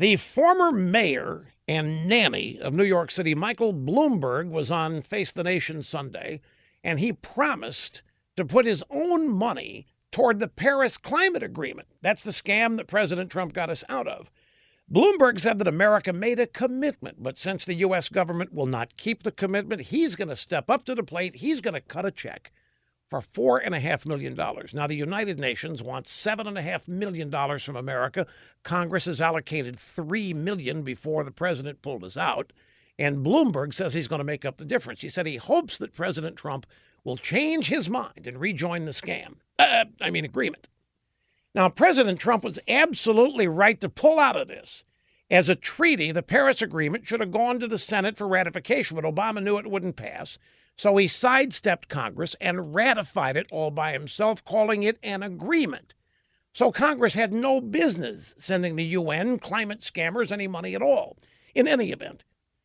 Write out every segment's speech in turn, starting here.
The former mayor and nanny of New York City, Michael Bloomberg, was on Face the Nation Sunday, and he promised to put his own money toward the Paris Climate Agreement. That's the scam that President Trump got us out of. Bloomberg said that America made a commitment, but since the U.S. government will not keep the commitment, he's going to step up to the plate. He's going to cut a check for $4.5 million. Now, the United Nations wants $7.5 million from America. Congress has allocated 3 million before the president pulled us out. And Bloomberg says he's going to make up the difference. He said he hopes that President Trump will change his mind and rejoin the scam. Uh, I mean, agreement. Now, President Trump was absolutely right to pull out of this. As a treaty, the Paris Agreement should have gone to the Senate for ratification, but Obama knew it wouldn't pass. So he sidestepped Congress and ratified it all by himself, calling it an agreement. So Congress had no business sending the UN climate scammers any money at all. In any event,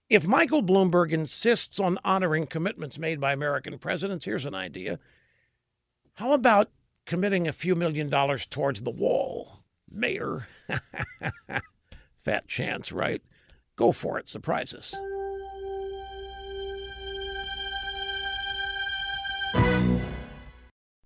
if Michael Bloomberg insists on honoring commitments made by American presidents, here's an idea. How about committing a few million dollars towards the wall, Mayor? Fat chance, right? Go for it. Surprise us.